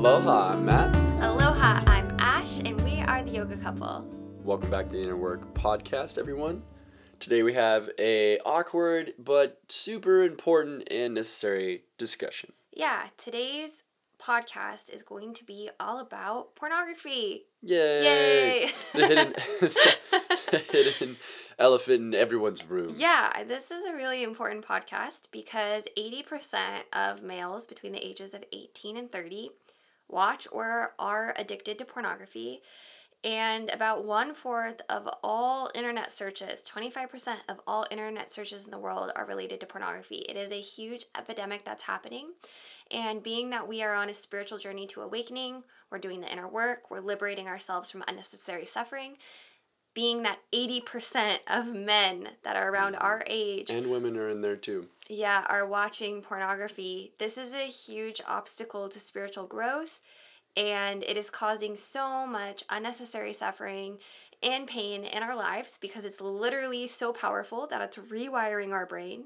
Aloha, I'm Mat. Aloha, I'm Ash, and we are the yoga couple. Welcome back to the Inner Work podcast, everyone. Today we have a awkward but super important and necessary discussion. Yeah, today's podcast is going to be all about pornography. Yay! Yay! the hidden, the hidden elephant in everyone's room. Yeah, this is a really important podcast because 80% of males between the ages of 18 and 30 watch or are addicted to pornography. And about one fourth of all internet searches, 25% of all internet searches in the world are related to pornography. It is a huge epidemic that's happening. And being that we are on a spiritual journey to awakening, we're doing the inner work, we're liberating ourselves from unnecessary suffering. Being that 80% of men that are around mm-hmm. our age And women are in there too. Yeah, are watching pornography, this is a huge obstacle to spiritual growth and it is causing so much unnecessary suffering and pain in our lives because it's literally so powerful that it's rewiring our brain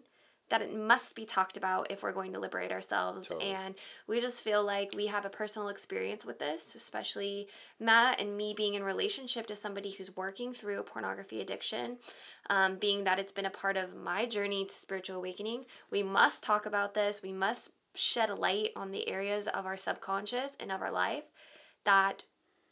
that it must be talked about if we're going to liberate ourselves Totally. and we just feel like we have a personal experience with this especially matt and me being in relationship to somebody who's working through a pornography addiction um, being that it's been a part of my journey to spiritual awakening we must talk about this we must shed a light on the areas of our subconscious and of our life that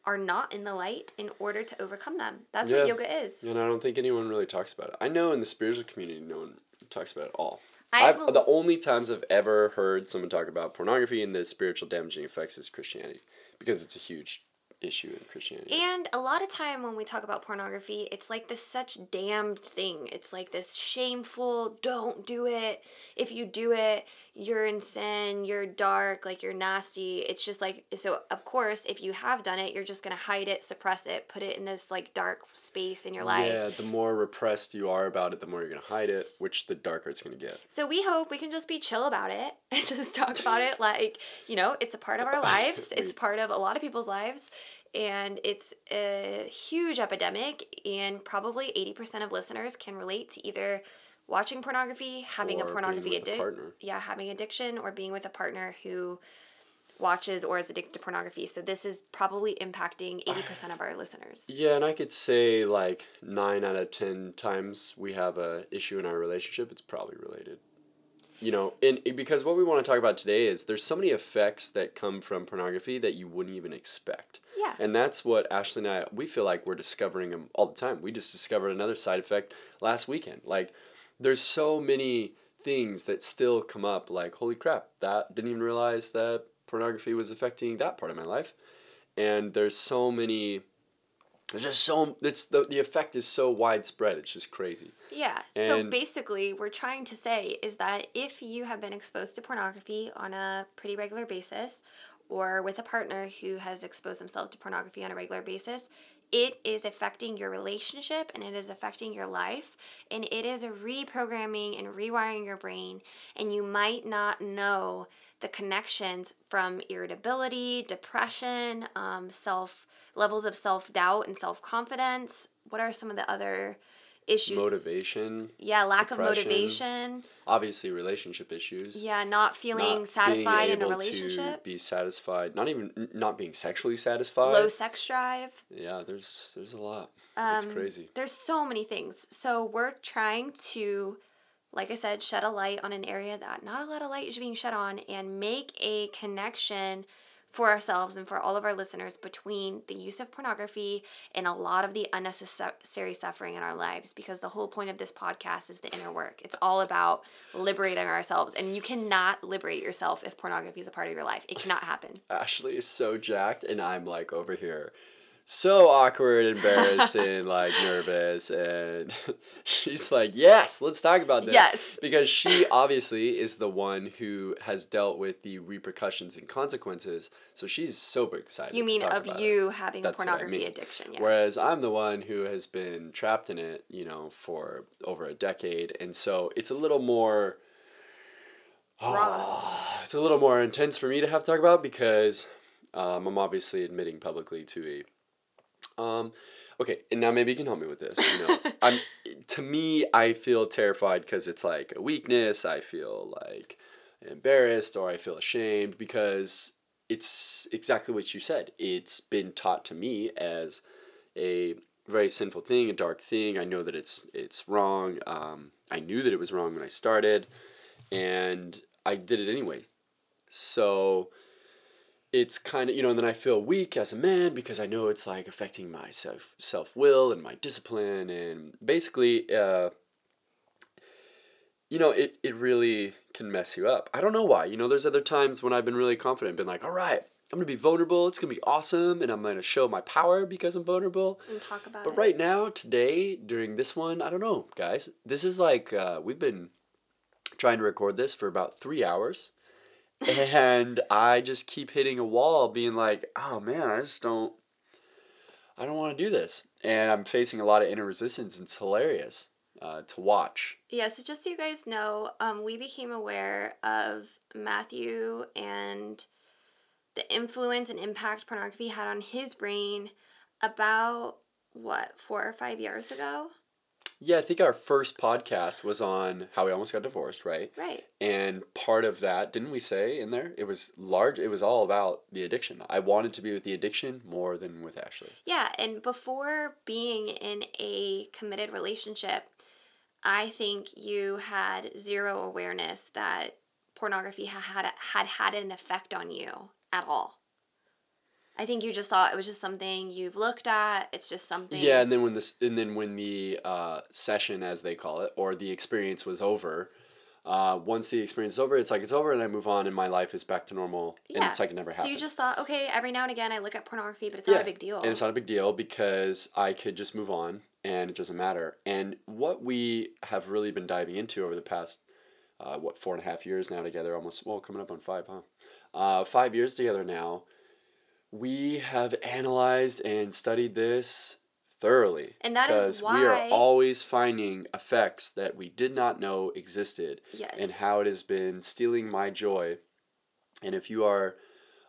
are not in the light in order to overcome them that's Yeah. what yoga is And I don't think anyone really talks about it. I know in the spiritual community, no one talks about it at all. I I've, the only times I've ever heard someone talk about pornography and the spiritual damaging effects is Christianity because it's a huge issue in Christianity. And a lot of time when we talk about pornography, it's like this such damned thing. It's like this shameful, don't do it. If you do it, you're in sin, you're dark, like you're nasty. It's just like, so of course, if you have done it, you're just going to hide it, suppress it, put it in this like dark space in your life. Yeah, the more repressed you are about it, the more you're gonna hide it, which the darker it's gonna get. So we hope we can just be chill about it and just talk about it like, you know, it's a part of our lives. It's part of a lot of people's lives. And it's a huge epidemic, and probably 80% of listeners can relate to either watching pornography, having Or a pornography addiction. Yeah, having addiction, or being with a partner who watches or is addicted to pornography. So this is probably impacting 80% of our listeners. Yeah, and I could say like nine out of ten times we have a issue in our relationship, it's probably related. You know, and because what we want to talk about today is there's so many effects that come from pornography that you wouldn't even expect. Yeah. And that's what Ashley and I we feel like we're discovering them all the time. We just discovered another side effect last weekend. Like there's so many things that still come up like holy crap, that didn't even realize that pornography was affecting that part of my life. And there's so many there's just so it's the the effect is so widespread. It's just crazy. Yeah. So basically, we're trying to say is that if you have been exposed to pornography on a pretty regular basis, or with a partner who has exposed themselves to pornography on a regular basis, it is affecting your relationship and it is affecting your life and it is reprogramming and rewiring your brain and you might not know the connections from irritability depression um, self levels of self-doubt and self-confidence. What are some of the other issues Motivation, yeah, lack of motivation. obviously relationship issues. Yeah, not feeling not satisfied in a relationship. To be satisfied, not even not being sexually satisfied. Low sex drive. Yeah, there's there's a lot. it's Um, crazy. There's so many things. So we're trying to, like I said, shed a light on an area that not a lot of light is being shed on and make a connection for ourselves and for all of our listeners between the use of pornography and a lot of the unnecessary suffering in our lives because the whole point of this podcast is the inner work. It's all about liberating ourselves and you cannot liberate yourself if pornography is a part of your life. It cannot happen. Ashley is so jacked, and I'm like over here, so awkward, embarrassed, and like nervous, and she's like, "Yes, let's talk about this." Yes. because she obviously is the one who has dealt with the repercussions and consequences, so she's super excited. You mean of about it. you having That's a what I pornography mean. addiction? Yeah. Whereas I'm the one who has been trapped in it, you know, for over a decade, and so it's a little more. Raw. it's a little more intense for me to have to talk about because um, I'm obviously admitting publicly to a. Um, okay, and now maybe you can help me with this. You know, I'm to me, I feel terrified because it's like a weakness. I feel like embarrassed or I feel ashamed because it's exactly what you said. It's been taught to me as a very sinful thing, a dark thing. I know that it's it's wrong. Um, I knew that it was wrong when I started, and I did it anyway. So it's kind of you know, and then I feel weak as a man because I know it's like affecting my self self will and my discipline, and basically, uh, you know, it it really can mess you up. I don't know why. You know, there's other times when I've been really confident, been like, all right, I'm gonna be vulnerable. It's gonna be awesome, and I'm gonna show my power because I'm vulnerable. And talk about But it. right now, today, during this one, I don't know, guys. This is like uh, we've been trying to record this for about three hours, and I just keep hitting a wall, being like, "Oh man, I just don't, I don't want to do this," and I'm facing a lot of inner resistance. and It's hilarious uh, to watch. Yeah, so just so you guys know, um, we became aware of Matthew and the influence and impact pornography had on his brain about what four or five years ago, Yeah, I think our first podcast was on how we almost got divorced, right? right? And part of that, didn't we say in there? It was large. It was all about the addiction. I wanted to be with the addiction more than with Ashley. Yeah, and before being in a committed relationship, I think you had zero awareness that pornography had had had an effect on you at all. I think you just thought it was just something you've looked at. It's just something. Yeah, and then when this, and then when the uh, session, as they call it, or the experience was over, uh, once the experience is over, it's like it's over, and I move on, and my life is back to normal, and it's like it never happened. So you just thought, okay, every now and again I look at pornography, but it's not a big deal. And it's not a big deal because I could just move on and it doesn't matter. And what we have really been diving into over the past, uh, what, four and a half years now together, almost, well, coming up on five, huh? Uh, five years together now, we have analyzed and studied this thoroughly. And that is because we are always finding effects that we did not know existed yes. and how it has been stealing my joy. And if you are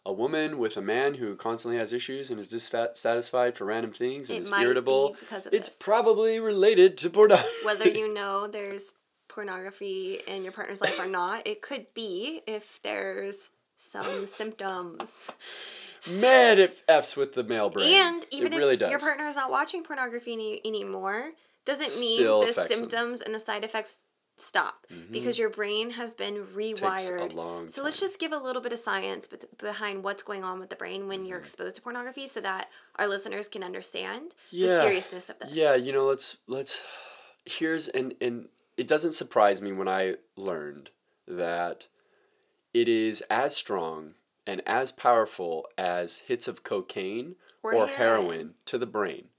a woman with a man who constantly has issues and is dissatisfied for random things and it is irritable, be because of it's this. probably related to pornography. Whether you know there's pornography in your partner's life or not, it could be if there's some symptoms. Man, it f's with the male brain. And even it really if does. your partner is not watching pornography any, anymore, doesn't mean the affects them. symptoms and the side effects stop because your brain has been Mm-hmm. Rewired. So let's just give a little bit of science behind what's going on with the brain when Mm-hmm. you're exposed to pornography so that our listeners can understand the seriousness of this. Yeah, you know, let's let's here's and and it doesn't surprise me when I learned that it is as strong and as powerful as hits of cocaine Or or, heroin. heroin to the brain.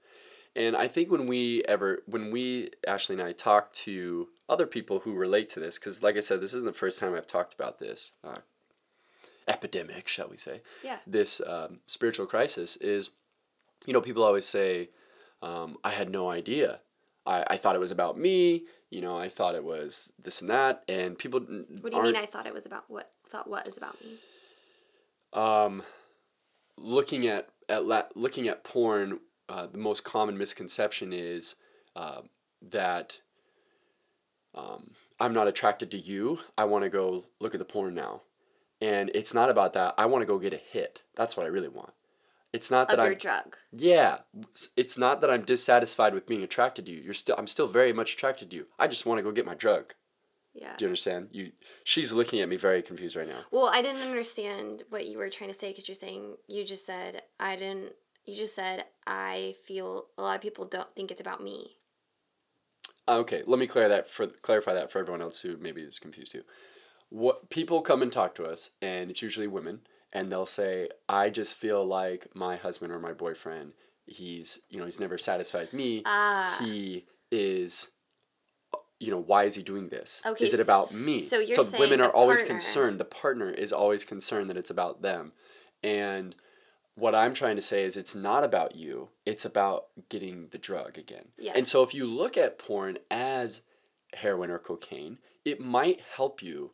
And I think when we ever when we Ashley and I talk to other people who relate to this cuz like I said this isn't the first time I've talked about this uh, epidemic, shall we say Yeah. this um, spiritual crisis is, you know, people always say, um, I had no idea. I, I thought it was about me. You know, I thought it was this and that. And people What do you mean I thought it was about what thought what is about me? Um, looking at, at la- looking at porn, uh, the most common misconception is uh, that um, I'm not attracted to you. I want to go look at the porn now. And it's not about that. I want to go get a hit. That's what I really want. It's not that I'm drug. Yeah, it's not that I'm dissatisfied with being attracted to you. You're still I'm still very much attracted to you. I just want to go get my drug. Yeah. Do you understand? You she's looking at me very confused right now. Well, I didn't understand what you were trying to say because you're saying you just said I didn't. You just said I feel a lot of people don't think it's about me. Okay, let me clear that for clarify that for everyone else who maybe is confused too. What people come and talk to us, and it's usually women, and they'll say, "I just feel like my husband or my boyfriend, he's you know he's never satisfied me. Ah. He is." You know why is he doing this? Okay, is it about me? so you're so saying women are always partner- concerned. The partner is always concerned that it's about them, and what I'm trying to say is it's not about you. It's about getting the drug again. Yeah. And so if you look at porn as heroin or cocaine, it might help you.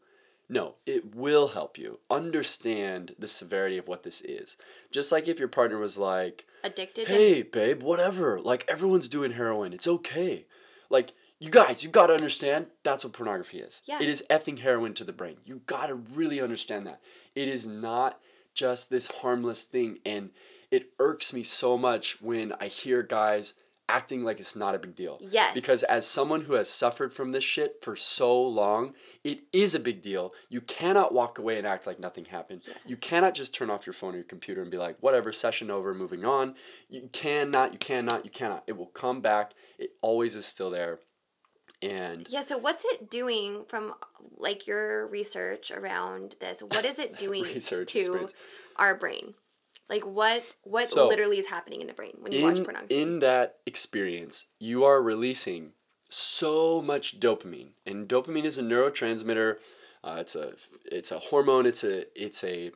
No, it will help you understand the severity of what this is. Just like if your partner was like, Addicted. "Hey, babe, whatever. Like everyone's doing heroin. It's okay." Like you guys, you got to understand that's what pornography is. Yeah. It is effing heroin to the brain. You got to really understand that. It is not just this harmless thing and it irks me so much when I hear guys acting like it's not a big deal. Yes. Because as someone who has suffered from this shit for so long, it is a big deal. You cannot walk away and act like nothing happened. Yeah. You cannot just turn off your phone or your computer and be like, whatever, session over, moving on. You cannot, you cannot, you cannot. It will come back. It always is still there. And Yeah, so what's it doing from like your research around this? What is it doing to experience. our brain? Like what what So, literally is happening in the brain when you watch in, pornography? in that experience, you are releasing so much dopamine, and dopamine is a neurotransmitter. Uh, it's a it's a hormone. It's a it's a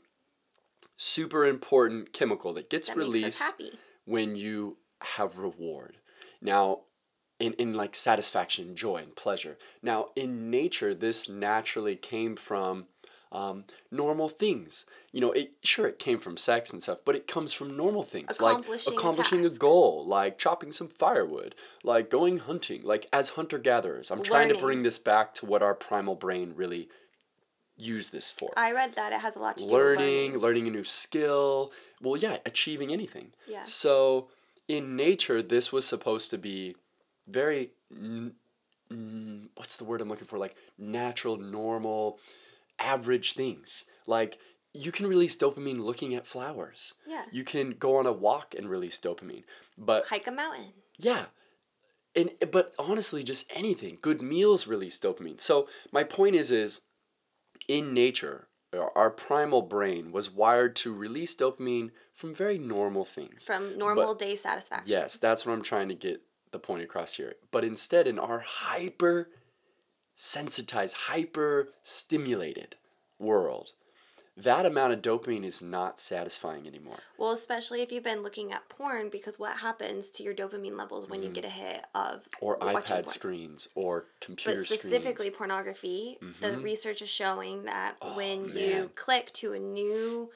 super important chemical that gets that released when you have reward. Now, in, in like satisfaction, joy, and pleasure. Now, in nature, this naturally came from um, normal things. You know, it sure it came from sex and stuff, but it comes from normal things Accomplishing like accomplishing a, task. goal, like chopping some firewood, like going hunting, like as hunter gatherers. I'm trying to bring this back to what our primal brain really used this for I read that it has a lot to do learning, with learning. learning a new skill. Well, yeah, achieving anything. Yeah. So in nature, this was supposed to be very, n- n- what's the word I'm looking for? Like natural, normal, average things. Like you can release dopamine looking at flowers. Yeah. You can go on a walk and release dopamine. But Hike a mountain. yeah. And but honestly, just anything. Good meals release dopamine. So my point is is in nature, our our primal brain was wired to release dopamine from very normal things. From normal day satisfaction. Yes, that's what I'm trying to get the point across here. But instead, in our hyper sensitized, hyper stimulated world, that amount of dopamine is not satisfying anymore. Well, especially if you've been looking at porn, because what happens to your dopamine levels when you get a hit of Mm-hmm. Or iPad porn? screens or computer But screens. specifically pornography, the research is showing that when you Oh, click to a new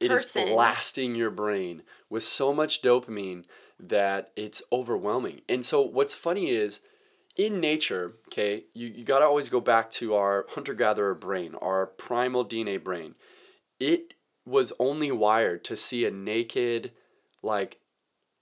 It is person. blasting your brain with so much dopamine that it's overwhelming. And so what's funny is in nature, okay, you, you gotta always go back to our hunter gatherer brain, our primal DNA brain. It was only wired to see a naked, like,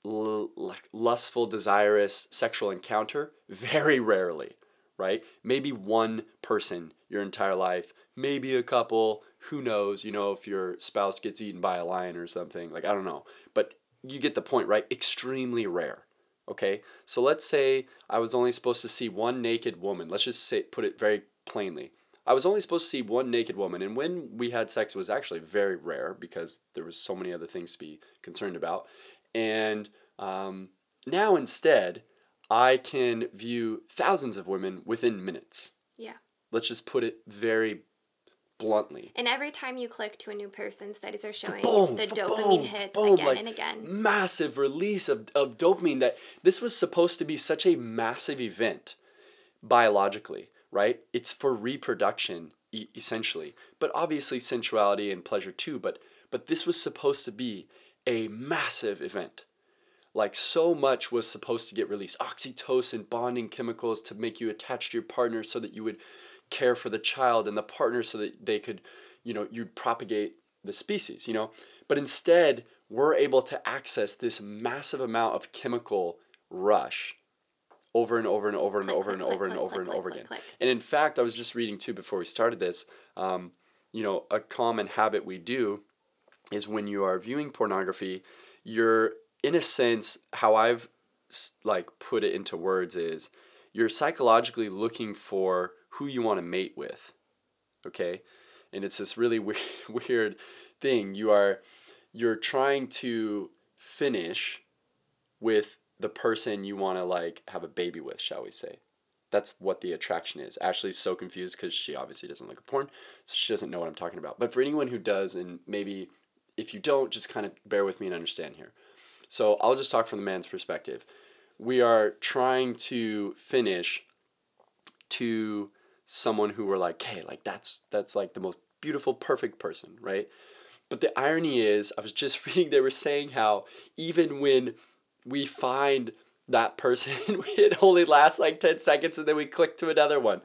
l- like lustful, desirous sexual encounter very rarely, right? Maybe one person your entire life, maybe a couple, who knows, you know, if your spouse gets eaten by a lion or something, like I don't know. But you get the point, right? Extremely rare. Okay? So let's say I was only supposed to see one naked woman. Let's just say put it very plainly. I was only supposed to see one naked woman, and when we had sex was actually very rare because there was so many other things to be concerned about. And um, now instead, I can view thousands of women within minutes. yeah. Let's just put it very bluntly. And every time you click to a new person, studies are showing Boom, the boom, dopamine hits boom, again like and again. Massive release of, of dopamine that this was supposed to be such a massive event biologically, right? It's for reproduction e- essentially, but obviously sensuality and pleasure too, but but this was supposed to be a massive event. Like so much was supposed to get released. Oxytocin, bonding chemicals to make you attached to your partner so that you would care for the child and the partner so that they could, you know, you'd propagate the species, you know? But instead, we're able to access this massive amount of chemical rush over and over and over and Click, over click, and click, over and over and over again. And in fact, I was just reading too before we started this. Um, you know, a common habit we do is when you are viewing pornography, you're in a sense how I've like put it into words is you're psychologically looking for who you want to mate with. Okay? And it's this really weird, weird thing. You are you're trying to finish with the person you want to like have a baby with, shall we say. That's what the attraction is. Ashley's so confused because she obviously doesn't look at porn, so she doesn't know what I'm talking about. But for anyone who does, and maybe if you don't, just kind of bear with me and understand here. So I'll just talk from the man's perspective. We are trying to finish to someone who we're like, hey, like that's that's like the most beautiful, perfect person, right? But the irony is, I was just reading they were saying how even when we find that person, it only lasts like 10 seconds and then we click to another one.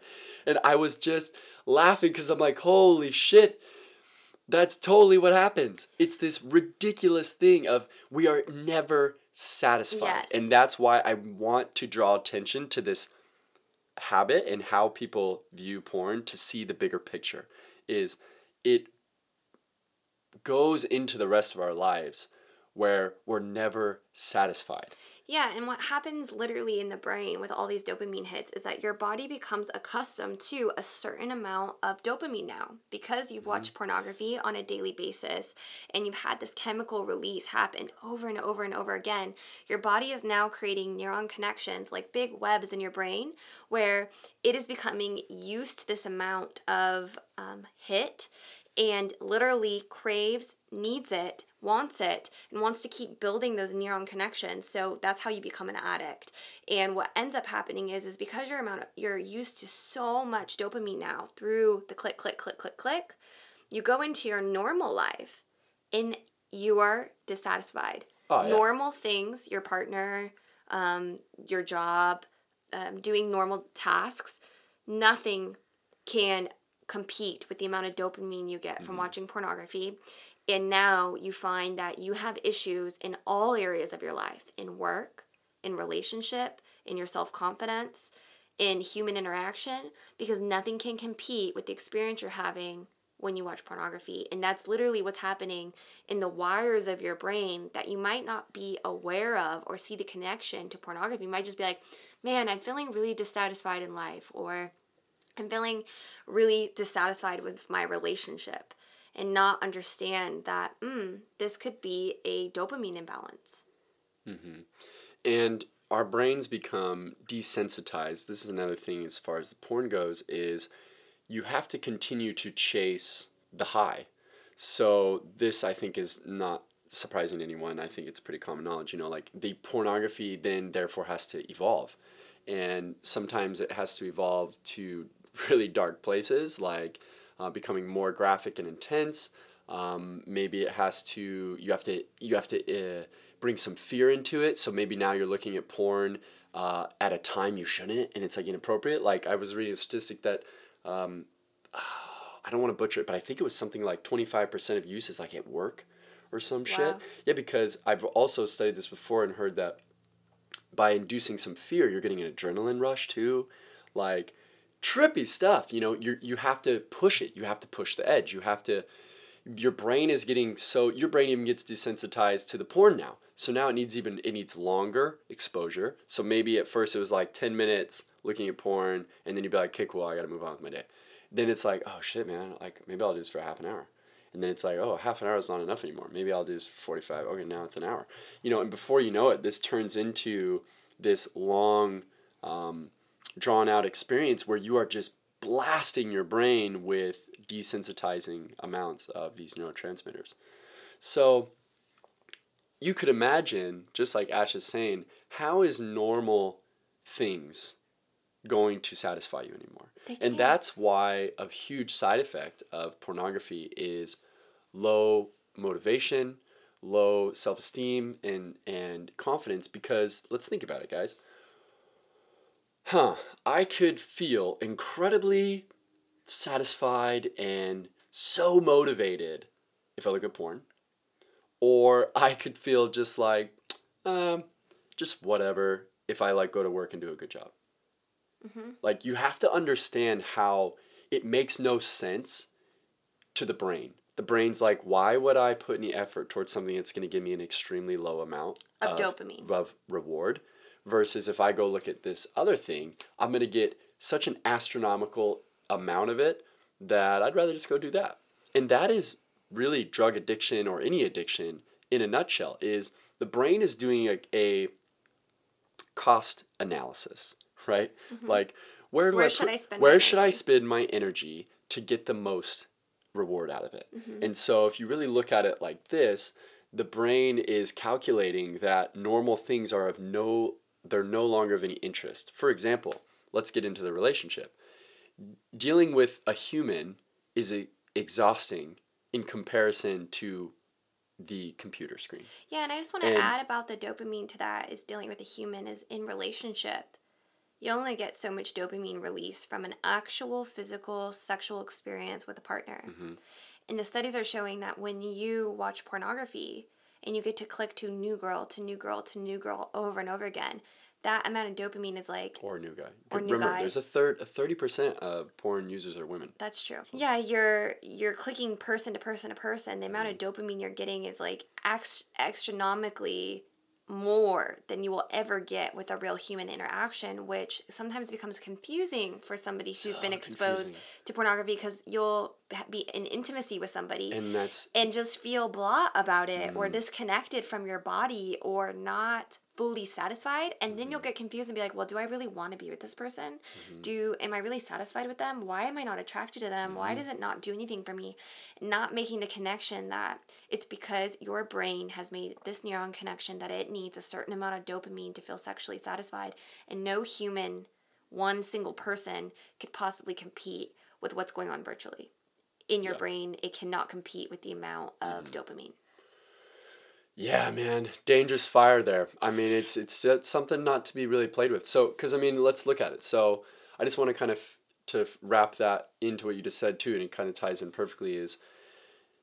And I was just laughing because I'm like, holy shit, That's totally what happens. It's this ridiculous thing of we are never satisfied. Yes. And that's why I want to draw attention to this habit and how people view porn to see the bigger picture is it goes into the rest of our lives where we're never satisfied. Yeah, and what happens literally in the brain with all these dopamine hits is that your body becomes accustomed to a certain amount of dopamine now because you've watched pornography on a daily basis and you've had this chemical release happen over and over and over again. Your body is now creating neuron connections like big webs in your brain where it is becoming used to this amount of um, hit and literally craves, needs it, wants it, and wants to keep building those neuron connections. So that's how you become an addict. And what ends up happening is is because you're amount of, you're used to so much dopamine now through the click, click, click, click, click, you go into your normal life and you are dissatisfied. Oh, yeah. Normal things, your partner, um, your job, um, doing normal tasks, nothing can compete with the amount of dopamine you get from mm-hmm. watching pornography. And now you find that you have issues in all areas of your life in work, in relationship, in your self confidence, in human interaction, because nothing can compete with the experience you're having when you watch pornography. And that's literally what's happening in the wires of your brain that you might not be aware of or see the connection to pornography. You might just be like, man, I'm feeling really dissatisfied in life, or I'm feeling really dissatisfied with my relationship and not understand that mm, this could be a dopamine imbalance. and our brains become desensitized. This is another thing as far as the porn goes is you have to continue to chase the high. So this i think is not surprising to anyone. I think it's pretty common knowledge you know like the pornography then therefore has to evolve. And sometimes it has to evolve to really dark places like uh, becoming more graphic and intense. Um, maybe it has to you have to you have to uh, bring some fear into it. So maybe now you're looking at porn uh, at a time you shouldn't and it's like inappropriate. Like i was reading a statistic that um, i don't want to butcher it but i think it was something like 25% of use is like at work or some shit. Yeah because i've also studied this before and heard that by inducing some fear you're getting an adrenaline rush too. Like trippy stuff you know you you have to push it you have to push the edge you have to your brain is getting so your brain even gets desensitized to the porn now. So now it needs even it needs longer exposure. So maybe at first it was like 10 minutes looking at porn and then you'd be like okay cool i gotta move on with my day. Then it's like oh shit man like maybe i'll do this for half an hour. And then it's like oh half an hour is not enough anymore. Maybe i'll do this for 45 okay now it's an hour. You know and before you know it this turns into this long um, drawn out experience where you are just blasting your brain with desensitizing amounts of these neurotransmitters. So you could imagine, just like Ash is saying, how is normal things going to satisfy you anymore? And that's why a huge side effect of pornography is low motivation, low self-esteem and and confidence because let's think about it guys huh, I could feel incredibly satisfied and so motivated if I look at porn. Or I could feel just like, um, just whatever if I like go to work and do a good job. Like you have to understand how it makes no sense to the brain. The brain's like, why would I put any effort towards something that's going to give me an extremely low amount Of dopamine. of reward? Versus if I go look at this other thing, I'm going to get such an astronomical amount of it that I'd rather just go do that. And that is really drug addiction or any addiction in a nutshell is the brain is doing a, a cost analysis, right? Like where do Mm-hmm. Where I should I spend where my should I energy? spend my energy to get the most reward out of it? Mm-hmm. And so if you really look at it like this, the brain is calculating that normal things are of no they're no longer of any interest. For example, let's get into the relationship. Dealing with a human is e- exhausting in comparison to the computer screen. Yeah, and I just want to And- add about the dopamine to that is dealing with a human is in relationship. You only get so much dopamine release from an actual physical sexual experience with a partner. Mm-hmm. And the studies are showing that when you watch pornography and you get to click to new girl to new girl to new girl over and over again, that amount of dopamine is like or new guy. Or new Remember, guy. there's a third, a thirty percent of porn users are women. That's true. Yeah, you're you're clicking person to person to person. The amount of Mm-hmm. dopamine you're getting is like ex- astronomically more than you will ever get with a real human interaction, which sometimes becomes confusing for somebody who's been exposed confusing. to pornography because you'll be in intimacy with somebody And that's and just feel blah about it Mm. or disconnected from your body or not fully satisfied and then Mm-hmm. you'll get confused and be like well do i really want to be with this person do am i really satisfied with them why am i not attracted to them why Mm-hmm. does it not do anything for me not making the connection that it's because your brain has made this neuron connection that it needs a certain amount of dopamine to feel sexually satisfied and no human one single person could possibly compete with what's going on virtually in your Yeah. brain it cannot compete with the amount of dopamine Yeah, man, dangerous fire there. I mean, it's it's uh, something not to be really played with. So, because I mean, let's look at it. So, I just want to kind of to wrap that into what you just said too, and it kind of ties in perfectly. Is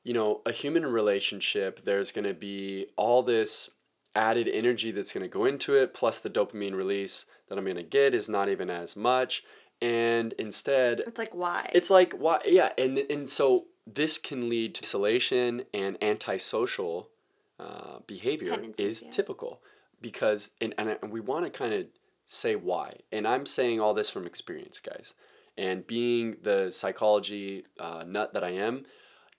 you know, a human relationship. There's going to be all this added energy that's going to go into it, plus the dopamine release that I'm going to get is not even as much, and instead it's like why it's like why yeah, and and so this can lead to isolation and antisocial uh, behavior Tendencies, is yeah. typical because and and, and we want to kind of say why, and I'm saying all this from experience, guys, and being the psychology uh, nut that I am,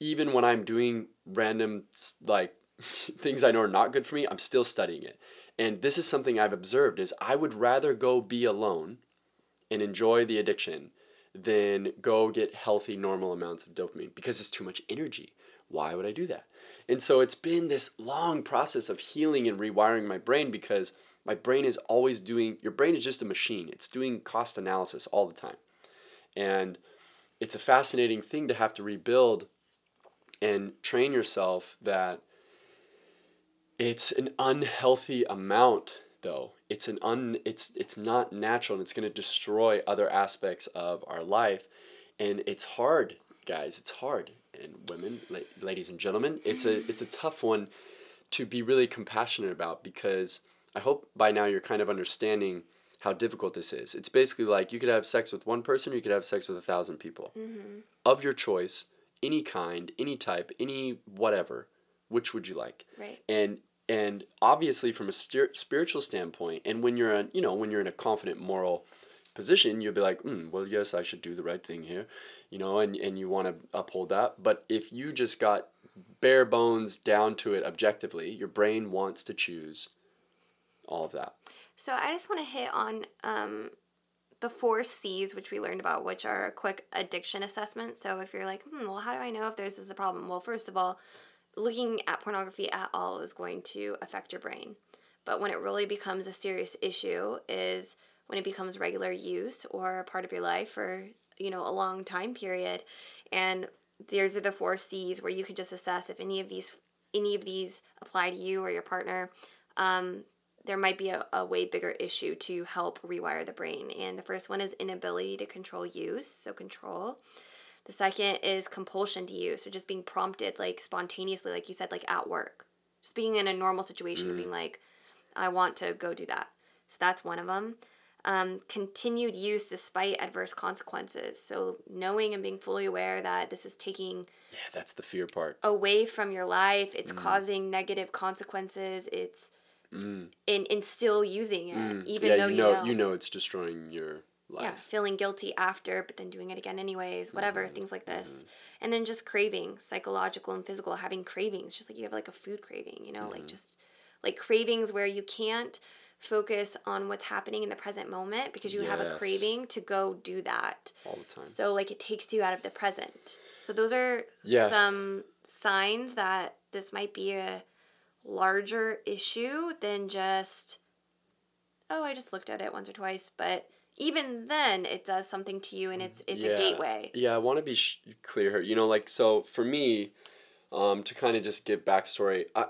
even when I'm doing random like things I know are not good for me, I'm still studying it. And this is something I've observed is I would rather go be alone and enjoy the addiction than go get healthy normal amounts of dopamine because it's too much energy. Why would I do that? And so it's been this long process of healing and rewiring my brain because my brain is always doing your brain is just a machine. It's doing cost analysis all the time. And it's a fascinating thing to have to rebuild and train yourself that it's an unhealthy amount though. It's an un it's it's not natural and it's going to destroy other aspects of our life. And it's hard guys it's hard. And women la- ladies and gentlemen it's a it's a tough one to be really compassionate about because i hope by now you're kind of understanding how difficult this is. It's basically like you could have sex with one person or you could have sex with a thousand people. Mm-hmm. Of your choice any kind any type any whatever which would you like? Right. And and obviously from a spir- spiritual standpoint and when you're in you know when you're in a confident moral position you'll be like mm, well yes i should do the right thing here you know and, and you want to uphold that. But if you just got bare bones down to it objectively your brain wants to choose all of that. So i just want to hit on um, the four c's which we learned about which are a quick addiction assessment. So if you're like hmm, well how do i know if there's this a problem? Well first of all looking at pornography at all is going to affect your brain. But when it really becomes a serious issue is when it becomes regular use or a part of your life for, you know, a long time period. And there's are the four C's where you can just assess if any of these any of these apply to you or your partner. Um, there might be a, a way bigger issue to help rewire the brain. And the first one is inability to control use, so control. The second is compulsion to use, so just being prompted like spontaneously, like you said, like at work. Just being in a normal situation and being mm. like, I want to go do that. So that's one of them. Um, continued use despite adverse consequences. So knowing and being fully aware that this is taking yeah that's the fear part away from your life, it's mm. causing negative consequences, it's mm. in, in still using it, even yeah though you you know, know you know it's destroying your life yeah, feeling guilty after, but then doing it again anyways, whatever, mm-hmm. things like this. Mm-hmm. And then just cravings, psychological and physical, having cravings, just like you have like a food craving, you know, like mm-hmm. just like cravings where you can't focus on what's happening in the present moment because you have a craving to go do that. all the time So like it takes you out of the present. So those are Yeah. some signs that this might be a larger issue than just oh, I just looked at it once or twice, but even then it does something to you and it's it's a gateway. Yeah, I want to be sh- clear here. You know, like so for me, um, to kind of just give backstory, I,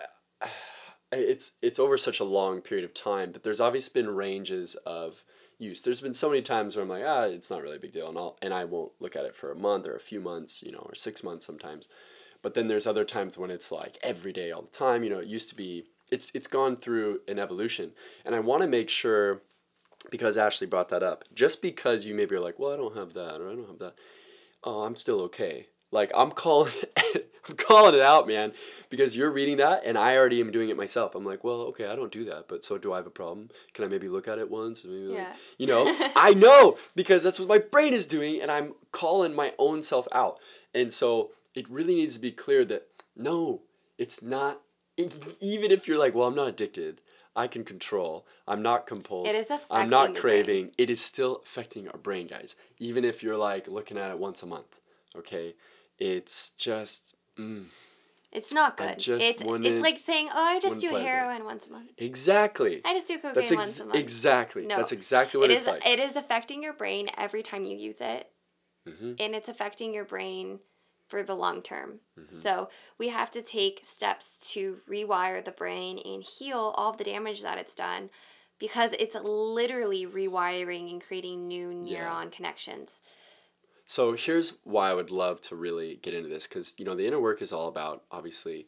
it's it's over such a long period of time, but there's obviously been ranges of use. There's been so many times where I'm like, ah, it's not really a big deal, and I'll and I won't look at it for a month or a few months, you know, or six months sometimes. But then there's other times when it's like every day, all the time. You know, it used to be. It's it's gone through an evolution, and I want to make sure, because Ashley brought that up. Just because you maybe are like, well, I don't have that, or I don't have that. Oh, I'm still okay. Like I'm calling, I'm calling it out, man, because you're reading that, and I already am doing it myself. I'm like, well, okay, I don't do that, but so do I have a problem? Can I maybe look at it once? Maybe like- Yeah. you know, I know because that's what my brain is doing, and I'm calling my own self out. And so it really needs to be clear that no, it's not. it- even if you're like, well, I'm not addicted. I can control. I'm not compulsed. It is I'm not craving. It is still affecting our brain, guys. Even if you're like looking at it once a month, okay? It's just mm, It's not good. it's it's like saying, "Oh, I just do heroin once a month. exactly. I just do cocaine That's once a month." exactly. No. That's exactly what It it's is like. it is affecting your brain every time you use it. Mhm. And it's affecting your brain for the long term. Mm-hmm. So, we have to take steps to rewire the brain and heal all the damage that it's done because it's literally rewiring and creating new Yeah. neuron connections. So here's why I would love to really get into this because you know the inner work is all about obviously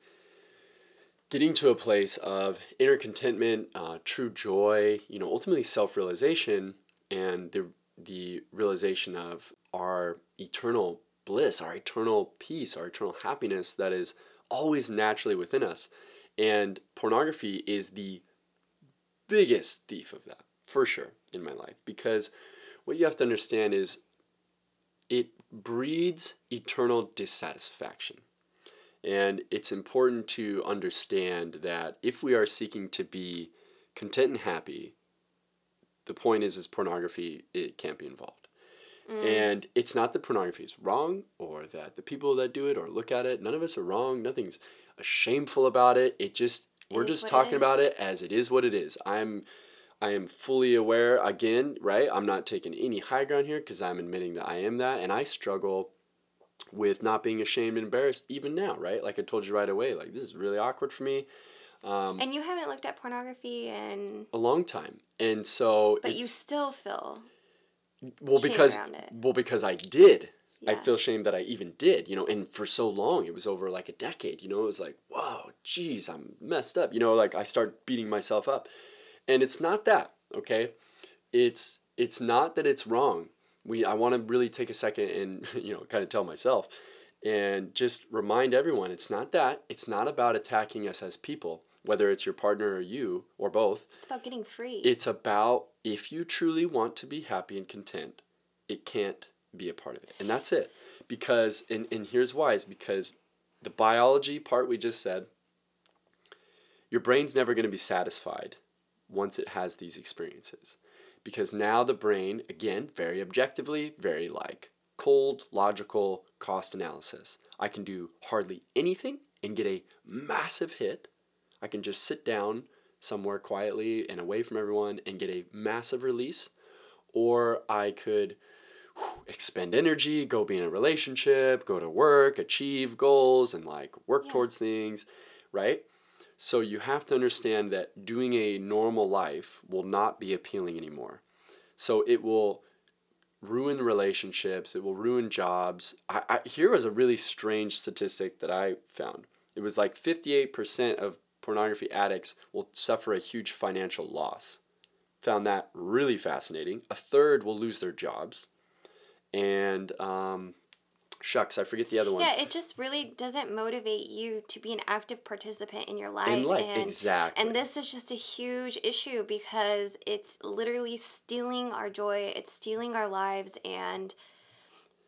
getting to a place of inner contentment, uh, true joy, you know, ultimately self realization and the the realization of our eternal bliss, our eternal peace, our eternal happiness that is always naturally within us. And pornography is the biggest thief of that, for sure, in my life. Because what you have to understand is it breeds eternal dissatisfaction. And it's important to understand that if we are seeking to be content and happy, the point is is pornography it can't be involved. And it's not that pornography is wrong or that the people that do it or look at it, none of us are wrong. Nothing's shameful about it. It just we're just what it talking about it as it is what it is. I'm I am fully aware again, right? I'm not taking any high ground here because I'm admitting that I am that and I struggle with not being ashamed and embarrassed even now, right? Like I told you right away, like this is really awkward for me um, And you haven't looked at pornography in a long time. And so but you still feel well shame because well because I did. I feel shame that I even did, you know, and for so long it was over like a decade, you know, it was like, whoa, geez, I'm messed up, you know, like I start beating myself up. And it's not that, okay? It's it's not that it's wrong. We I want to really take a second and, you know, kind of tell myself and just remind everyone it's not that. It's not about attacking us as people, whether it's your partner or you or both. it's about getting free. It's about if you truly want to be happy and content, it can't be a part of it. And that's it. Because, and, and here's why is because the biology part we just said, your brain's never going to be satisfied once it has these experiences. Because now the brain, again, very objectively, very like cold, logical cost analysis. I can do hardly anything and get a massive hit. I can just sit down somewhere quietly and away from everyone and get a massive release. Or I could whew, expend energy, go be in a relationship, go to work, achieve goals, and like work Yeah. towards things, right? So you have to understand that doing a normal life will not be appealing anymore. So it will ruin relationships, it will ruin jobs. I, I, here was a really strange statistic that I found. It was like 58% of pornography addicts will suffer a huge financial loss. Found that really fascinating. A third will lose their jobs. And um, shucks, I forget the other one. yeah, it just really doesn't motivate you to be an active participant in your life. In life, and, exactly. And this is just a huge issue because it's literally stealing our joy, it's stealing our lives and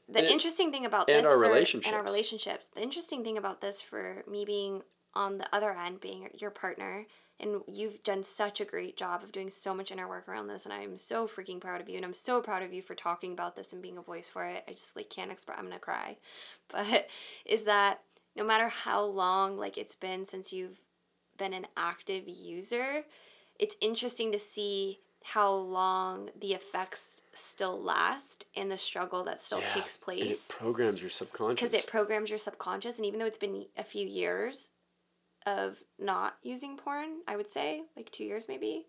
the And it- interesting thing about and this our for, and our relationships. relationships. The interesting thing about this for me being on the other end, being your partner, and you've done such a great job of doing so much inner work around this, and I'm so freaking proud of you, and I'm so proud of you for talking about this and being a voice for it. I just like can't express. I'm gonna cry, but is that no matter how long like it's been since you've been an active user, it's interesting to see how long the effects still last and the struggle that still Yeah, takes and it place programs your subconscious. because it programs your subconscious and even though it's been a few years of not using porn i would say like two years maybe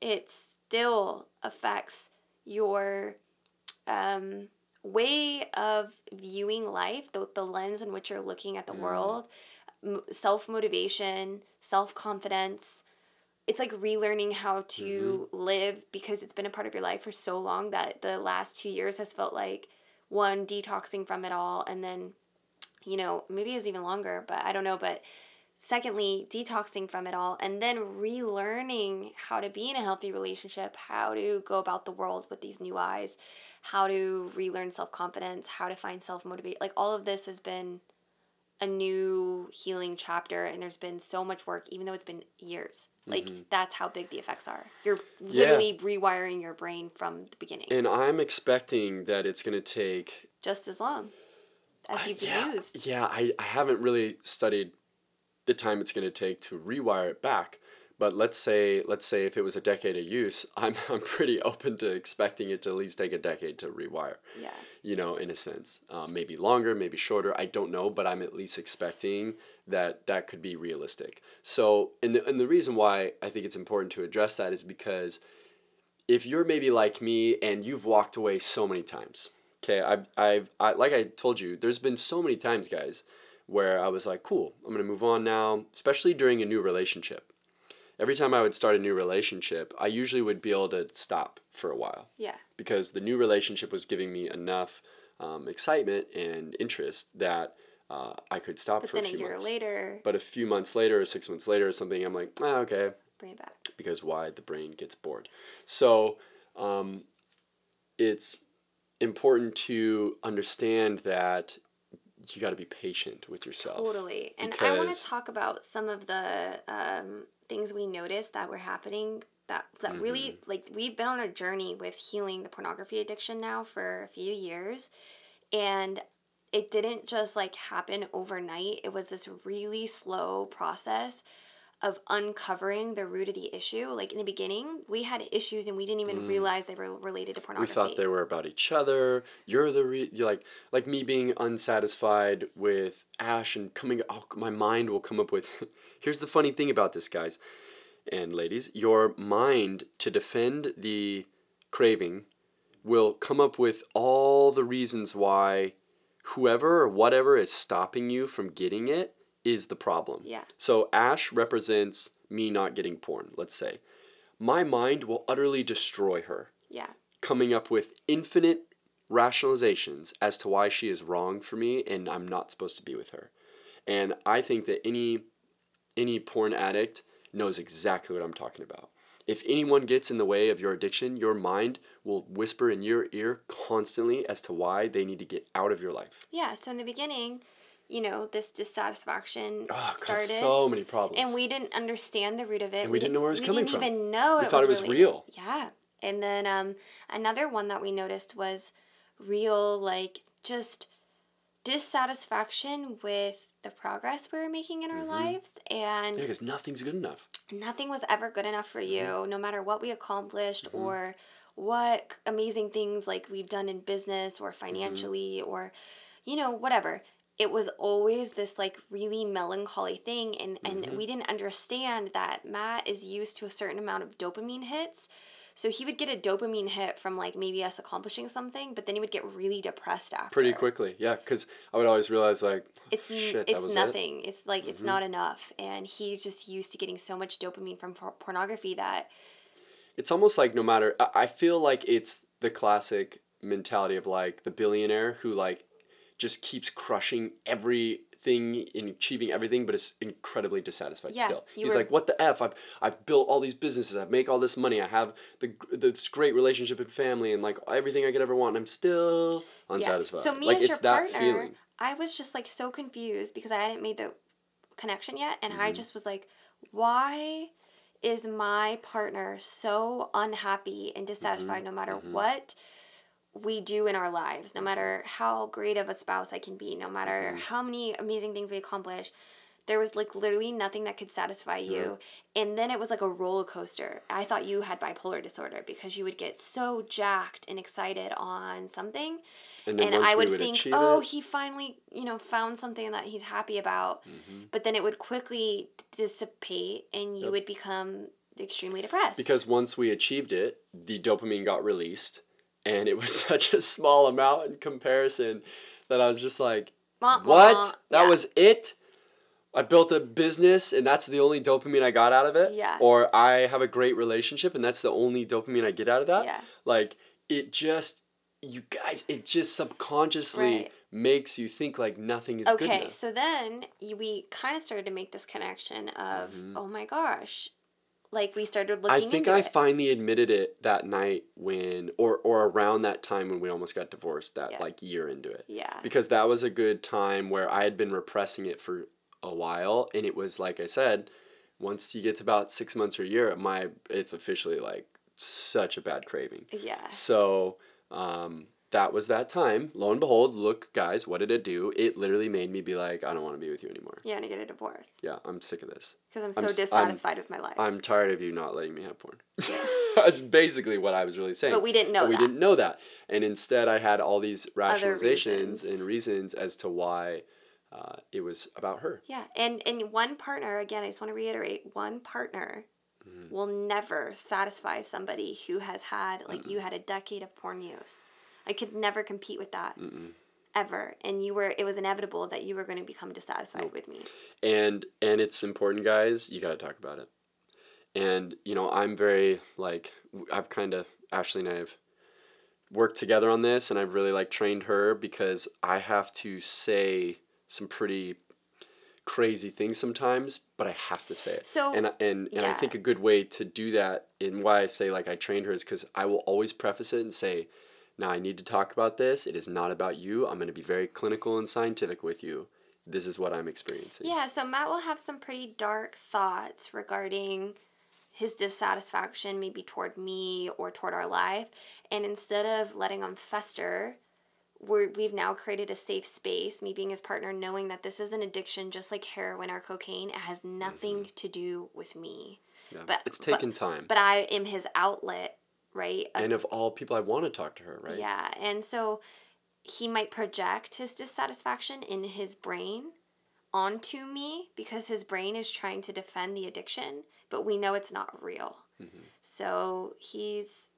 it still affects your um, way of viewing life, the, the lens in which you're looking at the Mm. world, m- self motivation, self confidence. It's like relearning how to live because it's been a part of your life for so long that the last two years has felt like one detoxing from it all, and then, you know, maybe it's even longer, but I don't know. But secondly, detoxing from it all, and then relearning how to be in a healthy relationship, how to go about the world with these new eyes, how to relearn self confidence, how to find self motivate. Like all of this has been a new healing chapter, and there's been so much work, even though it's been years. Like mm-hmm. that's how big the effects are. You're literally rewiring your brain from the beginning, And I'm expecting that it's going to take just as long as you've yeah, used. Yeah, I, I haven't really studied the time it's going to take to rewire it back. But let's say let's say if it was a decade of use, I'm I'm pretty open to expecting it to at least take a decade to rewire. Yeah. You know, in a sense, uh, maybe longer, maybe shorter. I don't know, but I'm at least expecting that that could be realistic. So, and the and the reason why I think it's important to address that is because if you're maybe like me and you've walked away so many times, okay, I've, I've I, like I told you, there's been so many times, guys, where I was like, cool, I'm gonna move on now, especially during a new relationship. Every time I would start a new relationship, I usually would be able to stop for a while Yeah. because the new relationship was giving me enough um, excitement and interest that uh, I could stop But for then a a few year months. later, But a few months later, or six months later, or something, I'm like, ah, okay, bring it back. because why the brain gets bored. So um, it's important to understand that you got to be patient with yourself. Totally. And I want to talk about some of the um, things we noticed that were happening that that Mm-hmm. really like we've been on a journey with healing the pornography addiction now for a few years and it didn't just like happen overnight. It was this really slow process of uncovering the root of the issue. Like in the beginning, we had issues and we didn't even realize they were related to Mm. We thought they were about each other. You're the re- you're like like me being unsatisfied with Ash and coming. Oh, my mind will come up with. Here's the funny thing about this, guys and ladies. Your mind to defend the craving will come up with all the reasons why whoever or whatever is stopping you from getting it is the problem. Yeah. So Ash represents me not getting porn. Let's say. My mind will utterly destroy her Yeah. coming up with infinite rationalizations as to why she is wrong for me and I'm not supposed to be with her. And I think that any any porn addict knows exactly what I'm talking about. If anyone gets in the way of your addiction, your mind will whisper in your ear constantly as to why they need to get out of your life. Yeah. So in the beginning, you know, this dissatisfaction Oh, started. so many problems. and we didn't understand the root of it. And we didn't know where it was coming from. we didn't even know We it thought was it was related. real. Yeah, and then um, another one that we noticed was real, like just dissatisfaction with the progress we were making in our lives, and yeah, because nothing's good enough. nothing was ever good enough for you, Mm-hmm. no matter what we accomplished or what amazing things like we've done in business Mm-hmm. or financially or you know whatever it was always this like really melancholy thing and and Mm-hmm. we didn't understand that Mat is used to a certain amount of dopamine hits so he would get a dopamine hit from like maybe us accomplishing something but then he would get really depressed after Pretty quickly, yeah, because I would always realize like, it's shit, that it's was it. Mm-hmm. nothing it's like it's not enough and he's just used to getting so much dopamine from por- pornography that it's almost like no matter I feel like it's the classic mentality of like the billionaire who like just keeps crushing everything and achieving everything but is incredibly dissatisfied Yeah, still. he's were- like what the f? I've i've built all these businesses. I make all this money. I have the this great relationship and family and like everything i could ever want and i'm still unsatisfied. So me like as it's your that partner, feeling. I was just like so confused because I hadn't made the connection yet, and Mm-hmm. I just was like, why is my partner so unhappy and dissatisfied no Mm-hmm. matter what we do in our lives, no matter how great of a spouse I can be, no matter Mm-hmm. how many amazing things we accomplish. There was like literally nothing that could satisfy you. And then it was like a roller coaster. I thought you had bipolar disorder because you would get so jacked and excited on something and then and I would would think, oh, it he finally, you know, found something that he's happy about. Mm-hmm. But then it would quickly dissipate and you would become extremely depressed. because once we achieved it the dopamine got released and it was such a small amount in comparison that I was just like, Wah, what? wah. That Yeah. was it? I built a business and that's the only dopamine I got out of it? Yeah. Or I have a great relationship and that's the only dopamine I get out of that? Yeah. Like it just you guys it just subconsciously Right. makes you think like nothing is Okay, so then we kind of started to make this connection of, mm-hmm. oh my gosh, like we started looking. I think I it. finally admitted it that night when or or around that time when we almost got divorced that Yeah. like year into it. yeah. because that was a good time where I had been repressing it for a while, and it was like I said, once you get to about six months or a year, my it's officially like such a bad craving. Yeah. So um, that was that time. Lo and behold, look, guys, what did it do? It literally made me be like, I don't want to be with you anymore. Yeah, and to get a divorce Yeah, I'm sick of this. because I'm so I'm s- I'm- dissatisfied with my life. I'm tired of you not letting me have porn. That's basically what I was really saying. But we didn't know But we that. didn't know that. And instead, I had all these rationalizations reasons. and reasons as to why uh, it was about her. Yeah, and and one partner again. I just want to reiterate: one partner Mm-hmm. will never satisfy somebody who has had like you had a decade of porn use. I could never compete with that ever, and you were. It was inevitable that you were going to become dissatisfied with me. and and it's important guys you got to talk about it. And you know i'm very like i've kind of ashley and i've worked together on this and i've really like trained her because i have to say some pretty crazy things sometimes but i have to say it. So, and and, and i think a good way to do that and why i say like i trained her is because i will always preface it and say now i need to talk about this it is not about you i'm going to be very clinical and scientific with you this is what i'm experiencing Yeah, so Mat will have some pretty dark thoughts regarding his dissatisfaction, maybe toward me or toward our life. And instead of letting them fester, we're, we've now created a safe space, me being his partner, knowing that this is an addiction just like heroin or cocaine. It has nothing mm-hmm. to do with me. Yeah, But- it's but- taken time. But I am his outlet, right? of and of all people, I want to talk to her, right? Yeah, and so he might project his dissatisfaction in his brain onto me because his brain is trying to defend the addiction, but we know it's not real. Mm-hmm. So he's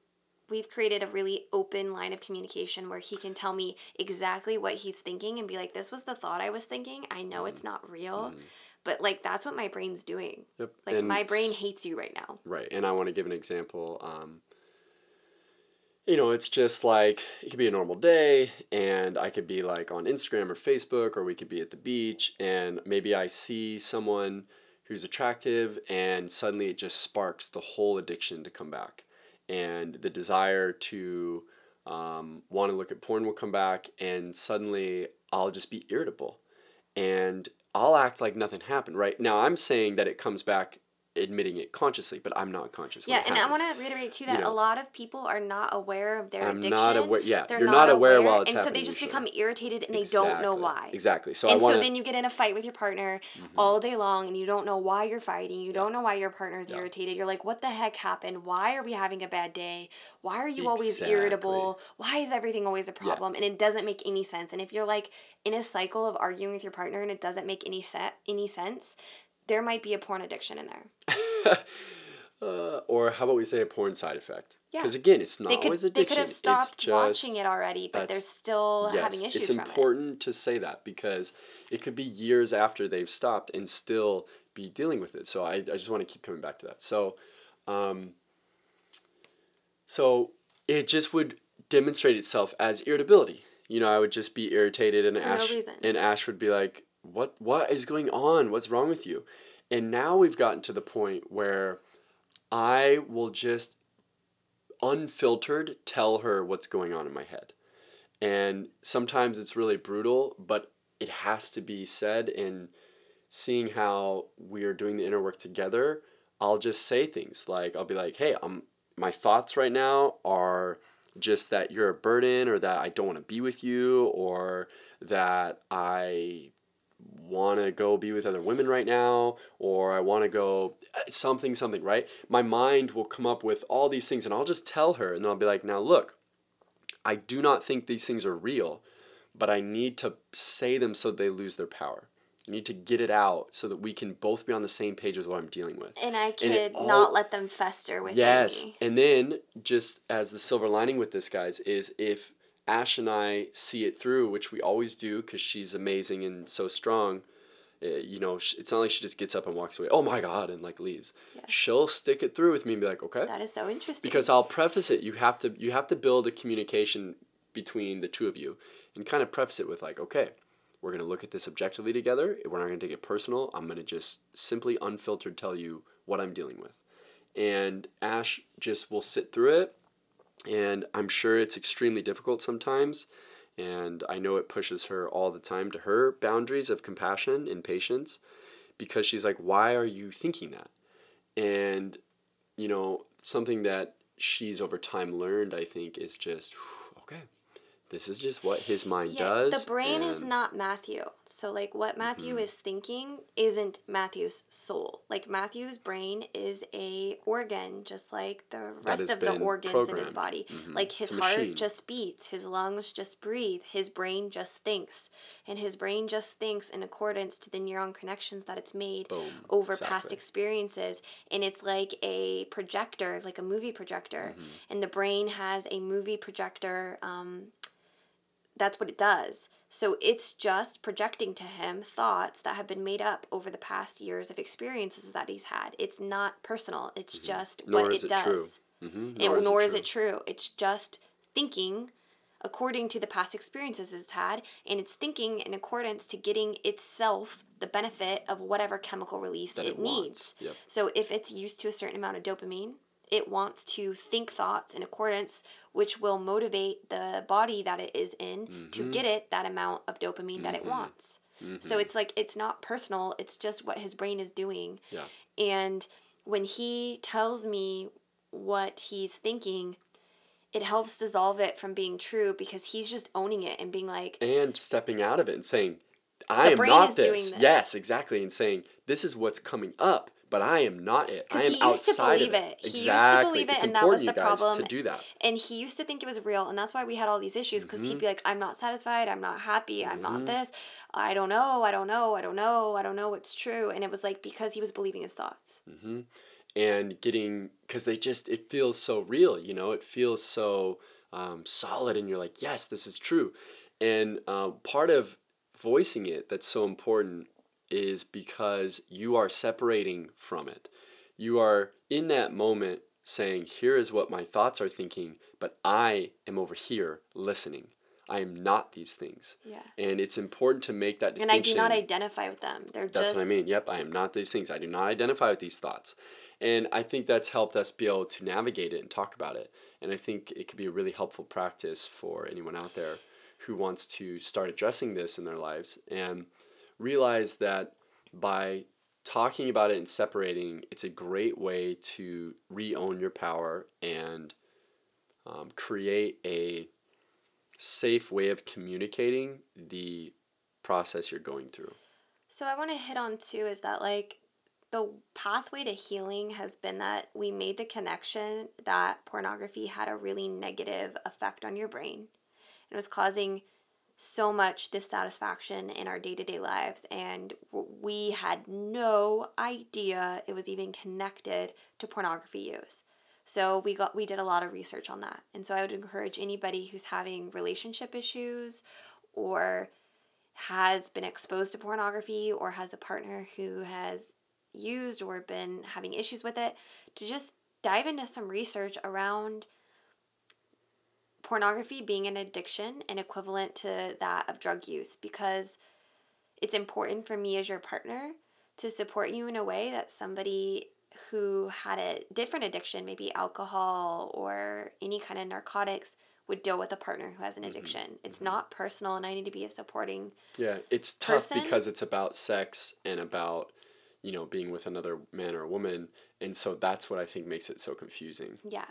we've created a really open line of communication where he can tell me exactly what he's thinking and be like this was the thought I was thinking. I know it's not real. But like that's what my brain's doing. Yep. Like And my brain hates you right now. Right. And I want to give an example. Um, you know, it's just like it could be a normal day, and I could be like on Instagram or Facebook, or we could be at the beach, and maybe I see someone who's attractive, and suddenly it just sparks the whole addiction to come back. And the desire to um, want to look at porn will come back, and suddenly I'll just be irritable. And I'll act like nothing happened, right? Now I'm saying that it comes back admitting it consciously, but I'm not conscious. Yeah, and I want to reiterate too that know. a lot of people are not aware of their I'm addiction. not aware- yeah, They're you're not aware while it's and so they just usually. become irritated and they don't know why. Exactly. So and I want so then you get in a fight with your partner mm-hmm. all day long and you don't know why you're fighting. You don't know why your partner partner's irritated. You're like, what the heck happened? Why are we having a bad day? Why are you always irritable? Why is everything always a problem? And it doesn't make any sense. And if you're like in a cycle of arguing with your partner and it doesn't make any set any sense, there might be a porn addiction in there. uh, or how about we say a porn side effect? Yeah. Because again, it's not They could always they addiction. could have it's stopped just, watching it already, but they're still yes, having issues it's from it. important to say that because it could be years after they've stopped and still be dealing with it. So I, I just want to keep coming back to that. So, um, so it just would demonstrate itself as irritability. You know, I would just be irritated, and For Ash reason. and Ash would be like, "What? What is going on? What's wrong with you?" And now we've gotten to the point where I will just unfiltered tell her what's going on in my head. And sometimes it's really brutal, but it has to be said. And seeing how we are doing the inner work together, I'll just say things like, I'll be like, hey, um, my thoughts right now are just that you're a burden or that I don't want to be with you or that I want to go be with other women right now or I want to go uh, something something right my mind will come up with all these things and I'll just tell her and then I'll be like now look I do not think these things are real but I need to say them so they lose their power I need to get it out so that we can both be on the same page with what I'm dealing with. And I could all- not let them fester with Yes. me. And then, just as the silver lining with this, guys, is if Ash and I see it through, which we always do because she's amazing and so strong, uh, you know, it's not like she just gets up and walks away, oh my God, and like leaves. Yeah. She'll stick it through with me and be like, okay. That is so interesting. Because I'll preface it. You have to you have to build a communication between the two of you and kind of preface it with like, okay, we're gonna look at this objectively together. We're not gonna take it personal. I'm gonna just simply unfiltered tell you what I'm dealing with. And Ash just will sit through it and I'm sure it's extremely difficult sometimes. And I know it pushes her all the time to her boundaries of compassion and patience because she's like, why are you thinking that? And, you know, something that she's over time learned, I think, is just, okay, this is just what his mind yeah, does. the brain is not Matthew. So like what Matthew Mm-hmm. is thinking isn't Matthew's soul. Like Matthew's brain is a organ just like the rest of the organs in his programmed. body. Mhm. Like his heart machine. just beats, his lungs just breathe, his brain just thinks. And his brain just thinks in accordance to the neuron connections that it's made Boom. over past experiences and it's like a projector like a movie projector Mm-hmm. and the brain has a movie projector um, that's what it does so it's just projecting to him thoughts that have been made up over the past years of experiences that he's had it's not personal it's just Mm-hmm. Nor what is it it true. does Mm-hmm. it, nor, is, it true. It's just thinking according to the past experiences it's had, and it's thinking in accordance to getting itself the benefit of whatever chemical release That it, it needs. Yep. So if it's used to a certain amount of dopamine, it wants to think thoughts in accordance, which will motivate the body that it is in to Mm-hmm. get it that amount of dopamine that it wants. So it's like it's not personal, it's just what his brain is doing. Yeah. And when he tells me what he's thinking, it helps dissolve it from being true because he's just owning it and being like, and stepping out of it and saying, I am not is this. this. Yes, exactly. And saying, this is what's coming up, but I am not it. I am he used to outside believe of it. He used to exactly. believe it, it's and that was the problem. to do that. And he used to think it was real, and that's why we had all these issues. Because Mm-hmm. he'd be like, "I'm not satisfied. I'm not happy. I'm not this. I don't know. I don't know. I don't know. I don't know what's true." And it was like because he was believing his thoughts. Mhm. and getting because they just it feels so real you know it feels so um, solid and you're like yes this is true and uh, part of voicing it that's so important is because you are separating from it you are in that moment saying here is what my thoughts are thinking but i am over here listening i am not these things Yeah. and it's important to make that distinction. And I do not identify with them. They're that's just what I mean. Yep, I am not these things. I do not identify with these thoughts. And I think that's helped us be able to navigate it and talk about it. And I think it could be a really helpful practice for anyone out there who wants to start addressing this in their lives and realize that by talking about it and separating, it's a great way to re own your power and um, create a safe way of communicating the process you're going through. So I want to hit on too is that like the pathway to healing has been that we made the connection that pornography had a really negative effect on your brain. It was causing so much dissatisfaction in our day-to-day lives and we had no idea it was even connected to pornography use. So we got we did a lot of research on that. And so I would encourage anybody who's having relationship issues or has been exposed to pornography or has a partner who has used or been having issues with it to just dive into some research around pornography being an addiction and equivalent to that of drug use because it's important for me as your partner to support you in a way that somebody who had a different addiction, maybe alcohol or any kind of narcotics, would deal with a partner who has an mm-hmm. addiction. It's mm-hmm. not personal, and I need to be a supporting. Yeah, it's tough person. because it's about sex and about, you know, being with another man or woman. And so that's what I think makes it so confusing. Yeah.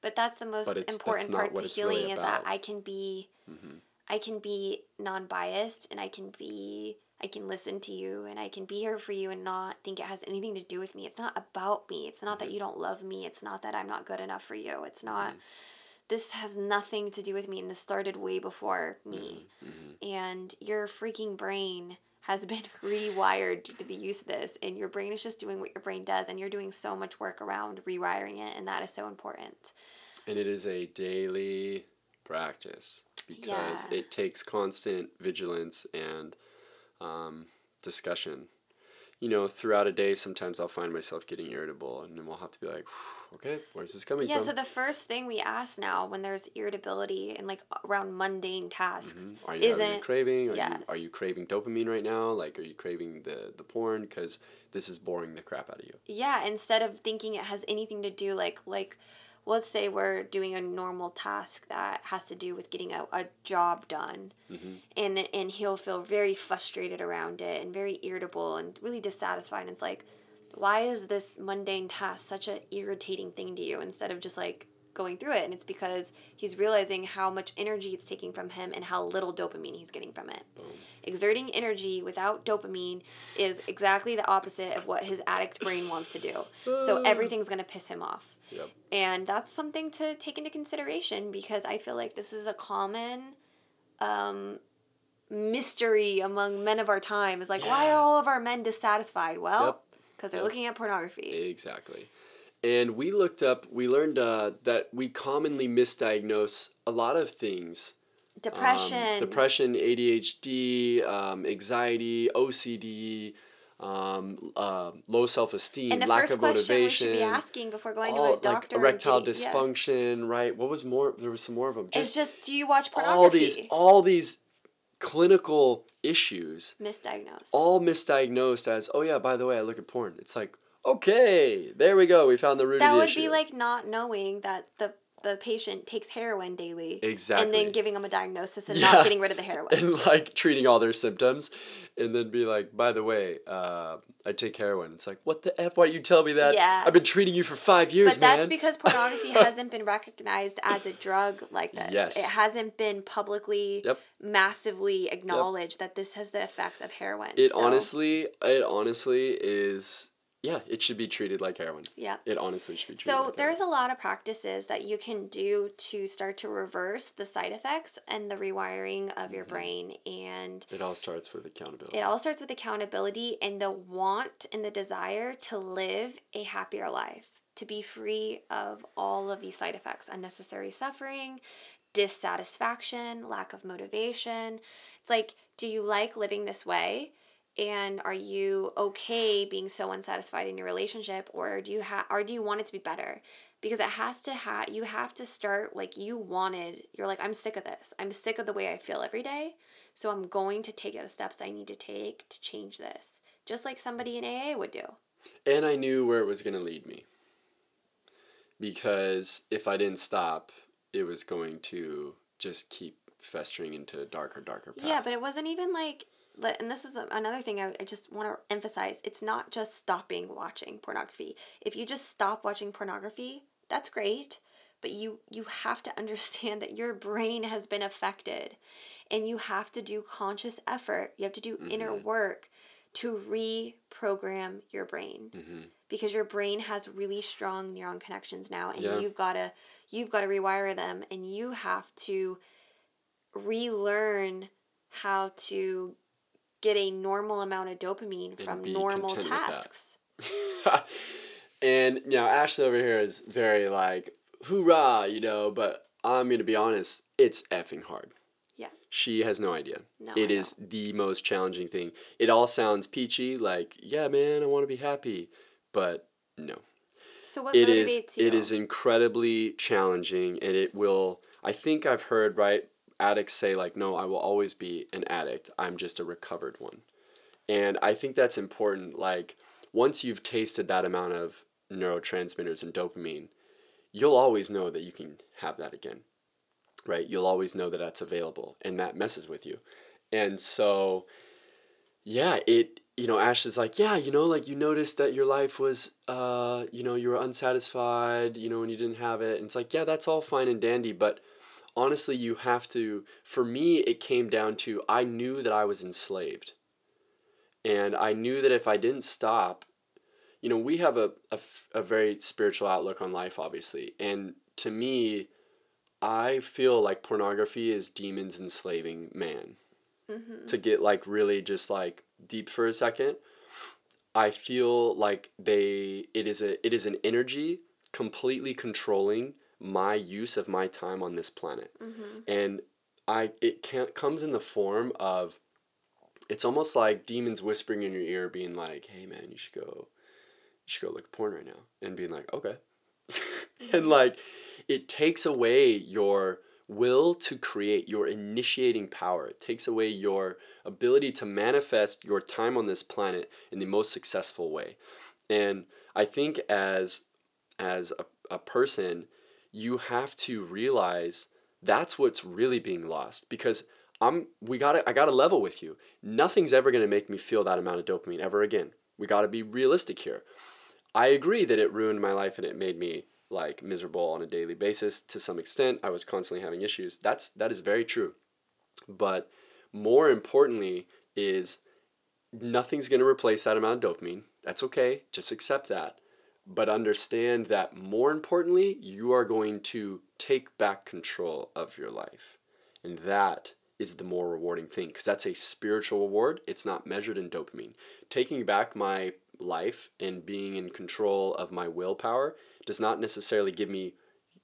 But that's the most But it's- that's important part to it's really healing is that. I can be mm-hmm. I can be non-biased and I can be I can listen to you and I can be here for you and not think it has anything to do with me. It's not about me. It's not that mm-hmm. you don't love me. It's not that I'm not good enough for you. It's not mm-hmm. this has nothing to do with me and this started way before me. And your freaking brain has been rewired to the use of this and your brain is just doing what your brain does and you're doing so much work around rewiring it and that is so important and it is a daily practice because Yeah. it takes constant vigilance and um, discussion you know throughout a day sometimes i'll find myself getting irritable and then we'll have to be like okay where's this coming yeah from Yeah, so the first thing we ask now when there's irritability and like around mundane tasks Mhm. Are you isn't craving? Are yes. you are you craving dopamine right now? Like, are you craving the the porn? Because this is boring the crap out of you. yeah instead of thinking it has anything to do like like let's say we're doing a normal task that has to do with getting a, a job done Mhm. and and he'll feel very frustrated around it and very irritable and really dissatisfied and it's like why is this mundane task such an irritating thing to you instead of just like going through it and it's because he's realizing how much energy it's taking from him and how little dopamine he's getting from it Boom. exerting energy without dopamine is exactly the opposite of what his addict brain wants to do so everything's going to piss him off Yep. and that's something to take into consideration because I feel like this is a common um, mystery among men of our time. Is like, why are all of our men dissatisfied? Well, Yep. Because they're looking at pornography. Exactly. And we looked up. We learned uh, that we commonly misdiagnose a lot of things. Um, Depression. depression, ADHD, um, anxiety, OCD, um, uh, low self esteem, lack first of question motivation. we should be asking before going all, to a doctor like erectile getting- yeah. dysfunction, right? What was more? There was some more of them. It's just, do you watch pornography? all these all these clinical issues Misdiagnosed. all misdiagnosed as oh yeah by the way i look at porn it's like okay there we go we found the root that of the would issue be like not knowing that the the patient takes heroin daily. Exactly. And then giving them a diagnosis and Yeah. not getting rid of the heroin. and like treating all their symptoms and then be like by the way uh, i take heroin it's like what the f why you tell me that i've been treating you for five years But that's because pornography hasn't been recognized as a drug like this. Yes. It hasn't been publicly, Yep. massively acknowledged that this has the effects of heroin. it So, honestly it honestly is yeah it should be treated like heroin Yeah. it honestly should be treated So like there's a lot of practices that you can do to start to reverse the side effects and the rewiring of your Mm-hmm. brain and it all starts with accountability it all starts with accountability and the want and the desire to live a happier life, to be free of all of these side effects unnecessary suffering, dissatisfaction, lack of motivation. It's like, do you like living this way? And are you okay being so unsatisfied in your relationship or do you have or do you want it to be better? Because it has to have you have to start like you wanted. You're like I'm sick of this. I'm sick of the way I feel every day. So I'm going to take the steps I need to take to change this. Just like somebody in AA would do. And I knew where it was going to lead me. Because if I didn't stop, it was going to just keep festering into a darker, darker path. Yeah, but it wasn't even like, and this is another thing I, I just want to emphasize. It's not just stopping watching pornography. If you just stop watching pornography, that's great, but you you have to understand that your brain has been affected, and you have to do conscious effort. You have to do inner work to reprogram your brain hmm because your brain has really strong neuron connections now and Yeah. you've got to you've got to rewire them and you have to relearn how to get a normal amount of dopamine from normal content with that. tasks. and you know, Ashley over here is very like, hoorah, you know, but I'm going to be honest, it's effing hard. Yeah. She has no idea. No, It I is the most challenging thing. It all sounds peachy, like, yeah, man, I want to be happy. But no. So what it motivates is you? it is incredibly challenging and it will i think i've heard right addicts say like no i will always be an addict. I'm just a recovered one. And i think that's important like once you've tasted that amount of neurotransmitters and dopamine you'll always know that you can have that again right? You'll always know that that's available and that messes with you. And so yeah it you know ash is like yeah you know like you noticed that your life was uh you know you were unsatisfied you know when you didn't have it. And it's like yeah that's all fine and dandy but honestly you have to for me it came down to i knew that i was enslaved. And i knew that if i didn't stop you know we have a, a, a very spiritual outlook on life obviously. And to me i feel like pornography is demons enslaving man. Mhm. to get like really just like deep for a second, I feel like they it is a it is an energy completely controlling my use of my time on this planet. Mm-hmm. And I it can't comes in the form of it's almost like demons whispering in your ear being like, "Hey man, you should go you should go look at porn right now." And being like, "Okay." and like it takes away your will to create, your initiating power. It takes away your ability to manifest your time on this planet in the most successful way. And I think as as a, a person, you have to realize that's what's really being lost because I'm we got to I got to level with you. Nothing's ever going to make me feel that amount of dopamine ever again. We got to be realistic here. I agree that it ruined my life and it made me like miserable on a daily basis to some extent. I was constantly having issues. That's that is very true. But more importantly is nothing's going to replace that amount of dopamine. That's okay. Just accept that. But understand that more importantly, you are going to take back control of your life. And that is the more rewarding thing because that's a spiritual reward. It's not measured in dopamine. Taking back my life and being in control of my willpower does not necessarily give me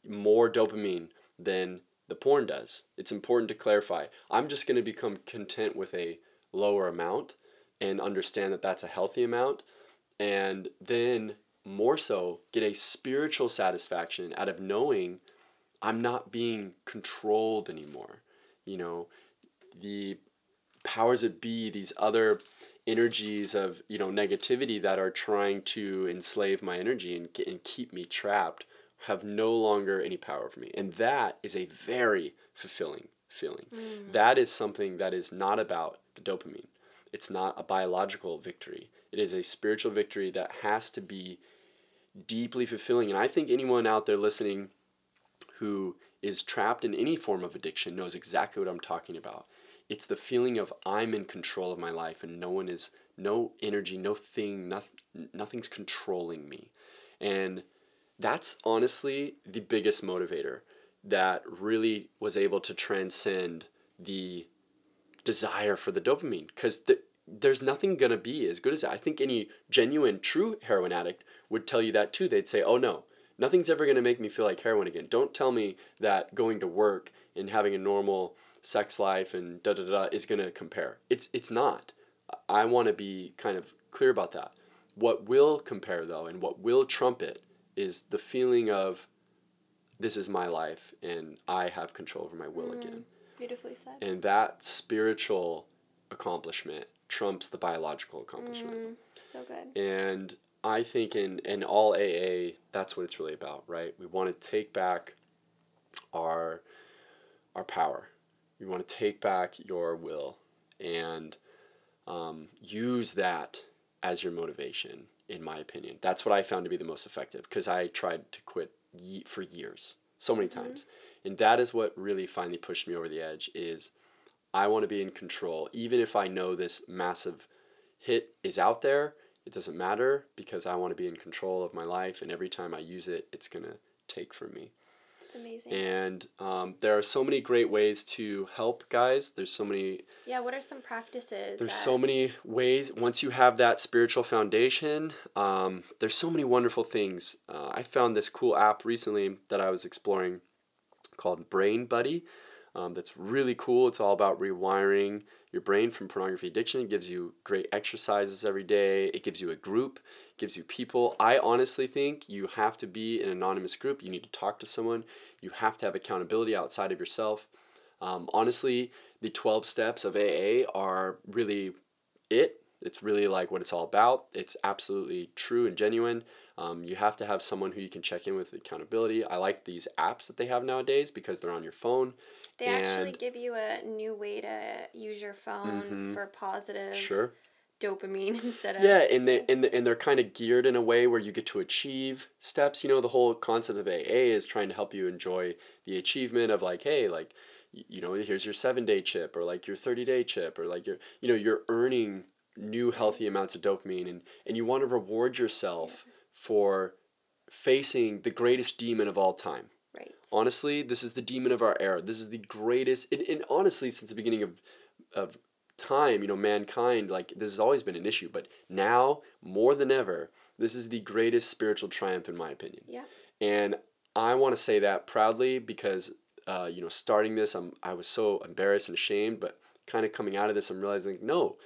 more dopamine than the porn does. It's important to clarify. I'm just going to become content with a lower amount and understand that that's a healthy amount and then more so get a spiritual satisfaction out of knowing I'm not being controlled anymore. You know, the powers that be, these other energies of you know negativity that are trying to enslave my energy and, and keep me trapped have no longer any power over me and that is a very fulfilling feeling Mm. that is something that is not about the dopamine it's not a biological victory it is a spiritual victory that has to be deeply fulfilling. And i think anyone out there listening who is trapped in any form of addiction knows exactly what i'm talking about. It's the feeling of I'm in control of my life and no one is no energy, no thing, nothing, nothing's controlling me. And that's honestly the biggest motivator that really was able to transcend the desire for the dopamine. Because the, there's nothing going to be as good as that. I think any genuine, true heroin addict would tell you that too. They'd say, oh no, nothing's ever going to make me feel like heroin again. Don't tell me that going to work and having a normal sex life and da da da is going to compare. It's it's not. I want to be kind of clear about that. What will compare though and what will trump it is the feeling of this is my life and I have control over my will Mm. again. Beautifully said. And that spiritual accomplishment trumps the biological accomplishment. Mm, so good. And I think in, in all AA, that's what it's really about, right? We want to take back our our power. We want to take back your will and um, use that as your motivation, in my opinion. That's what I found to be the most effective because I tried to quit ye- for years, so many times. And that is what really finally pushed me over the edge is I want to be in control. Even if I know this massive hit is out there, it doesn't matter because I want to be in control of my life. And every time I use it, it's going to take from me. It's amazing. And um, there are so many great ways to help guys. There's so many yeah, what are some practices? there's that- so many ways. Once you have that spiritual foundation, um, there's so many wonderful things. Uh, I found this cool app recently that I was exploring called Brain Buddy. Um, that's really cool. It's all about rewiring your brain from pornography addiction. It gives you great exercises every day. It gives you a group, gives you people. I honestly think you have to be an anonymous group. You need to talk to someone. You have to have accountability outside of yourself. Um, honestly, the 12 steps of AA are really it. It's really like what it's all about. It's absolutely true and genuine. Um, you have to have someone who you can check in with accountability. I like these apps that they have nowadays because they're on your phone. They actually give you a new way to use your phone Mhm. for positive Sure. dopamine instead of Yeah, and they and, the, and they're kind of geared in a way where you get to achieve steps. You know, the whole concept of AA is trying to help you enjoy the achievement of like, hey, like, you know, here's your seven day chip or like your thirty day chip or like you're, you know, you're earning new healthy amounts of dopamine and and you want to reward yourself for facing the greatest demon of all time. right. Honestly, this is the demon of our era. This is the greatest, and, and honestly, since the beginning of, of time, you know, mankind, like this has always been an issue, but now more than ever, this is the greatest spiritual triumph in my opinion. Yeah. And I want to say that proudly because, uh, you know, starting this, I'm, I was so embarrassed and ashamed, but kind of coming out of this, I'm realizing, no,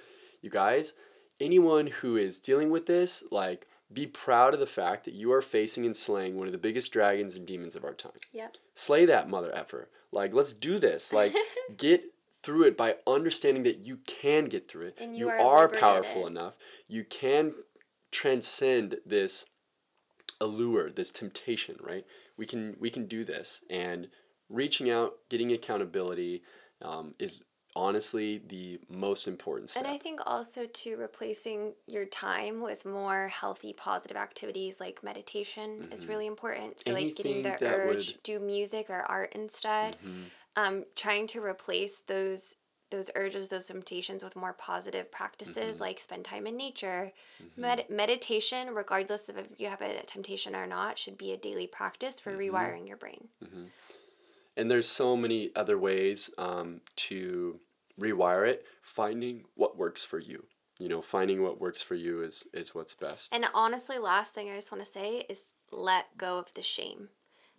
you guys, anyone who is dealing with this, like, be proud of the fact that you are facing and slaying one of the biggest dragons and demons of our time. Yep. Slay that mother effer. Like, let's do this. Like, get through it by understanding that you can get through it. And you you are are powerful enough. You can transcend this allure, this temptation, right? We can we can do this, and reaching out, getting accountability, um, is honestly the most important step. And I think also to replacing your time with more healthy, positive activities like meditation is really important. So like getting the Mm-hmm. Anything urge, would- Mm-hmm. do music or art instead. Um, trying to replace those those urges, those temptations with more positive practices Mm-hmm. like spend time in nature. Med- meditation, regardless of if you have a temptation or not, should be a daily practice Mm-hmm. for rewiring your brain. and there's so many other ways um, to rewire it. Finding what works for you. You know, finding what works for you is is what's best. And honestly, last thing I just want to say is let go of the shame.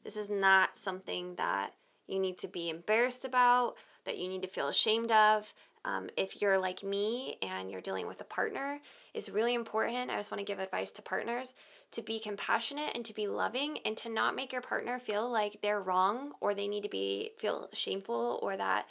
This is not something that you need to be embarrassed about, that you need to feel ashamed of. Um, if you're like me and you're dealing with a partner, it's really important. I just want to give advice to partners to be compassionate and to be loving and to not make your partner feel like they're wrong or they need to be feel shameful or that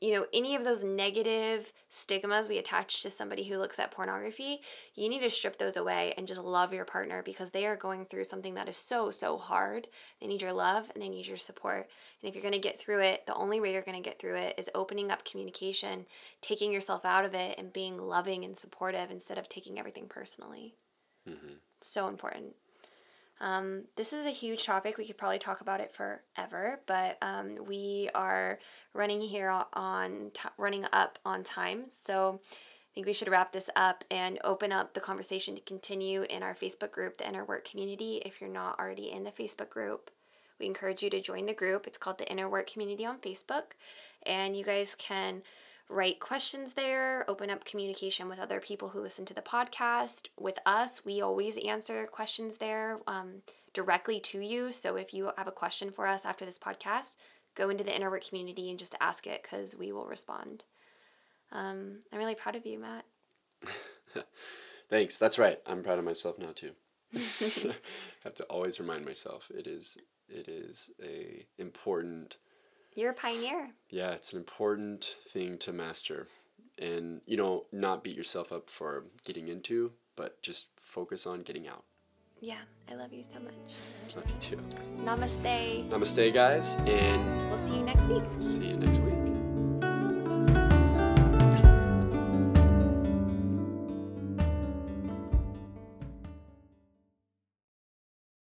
you know, any of those negative stigmas we attach to somebody who looks at pornography, you need to strip those away and just love your partner because they are going through something that is so, so hard. They need your love and they need your support. And if you're going to get through it, the only way you're going to get through it is opening up communication, taking yourself out of it, and being loving and supportive instead of taking everything personally. Mm-hmm. So important. Um, this is a huge topic. We could probably talk about it forever, but um, we are running here on t- running up on time. So I think we should wrap this up and open up the conversation to continue in our Facebook group, the Inner Work Community. If you're not already in the Facebook group, we encourage you to join the group. It's called the Inner Work Community on Facebook, and you guys can write questions there, open up communication with other people who listen to the podcast. With us, we always answer questions there um, directly to you. So if you have a question for us after this podcast, go into the Inner Work Community and just ask it because we will respond. Um, I'm really proud of you, Mat. Thanks. That's right. I'm proud of myself now too. I have to always remind myself it is it is a important You're a pioneer. yeah, it's an important thing to master. And you know, not beat yourself up for getting into, but just focus on getting out. Yeah, I love you so much. Love you too. Namaste. Namaste guys and We'll see you next week. see you next week.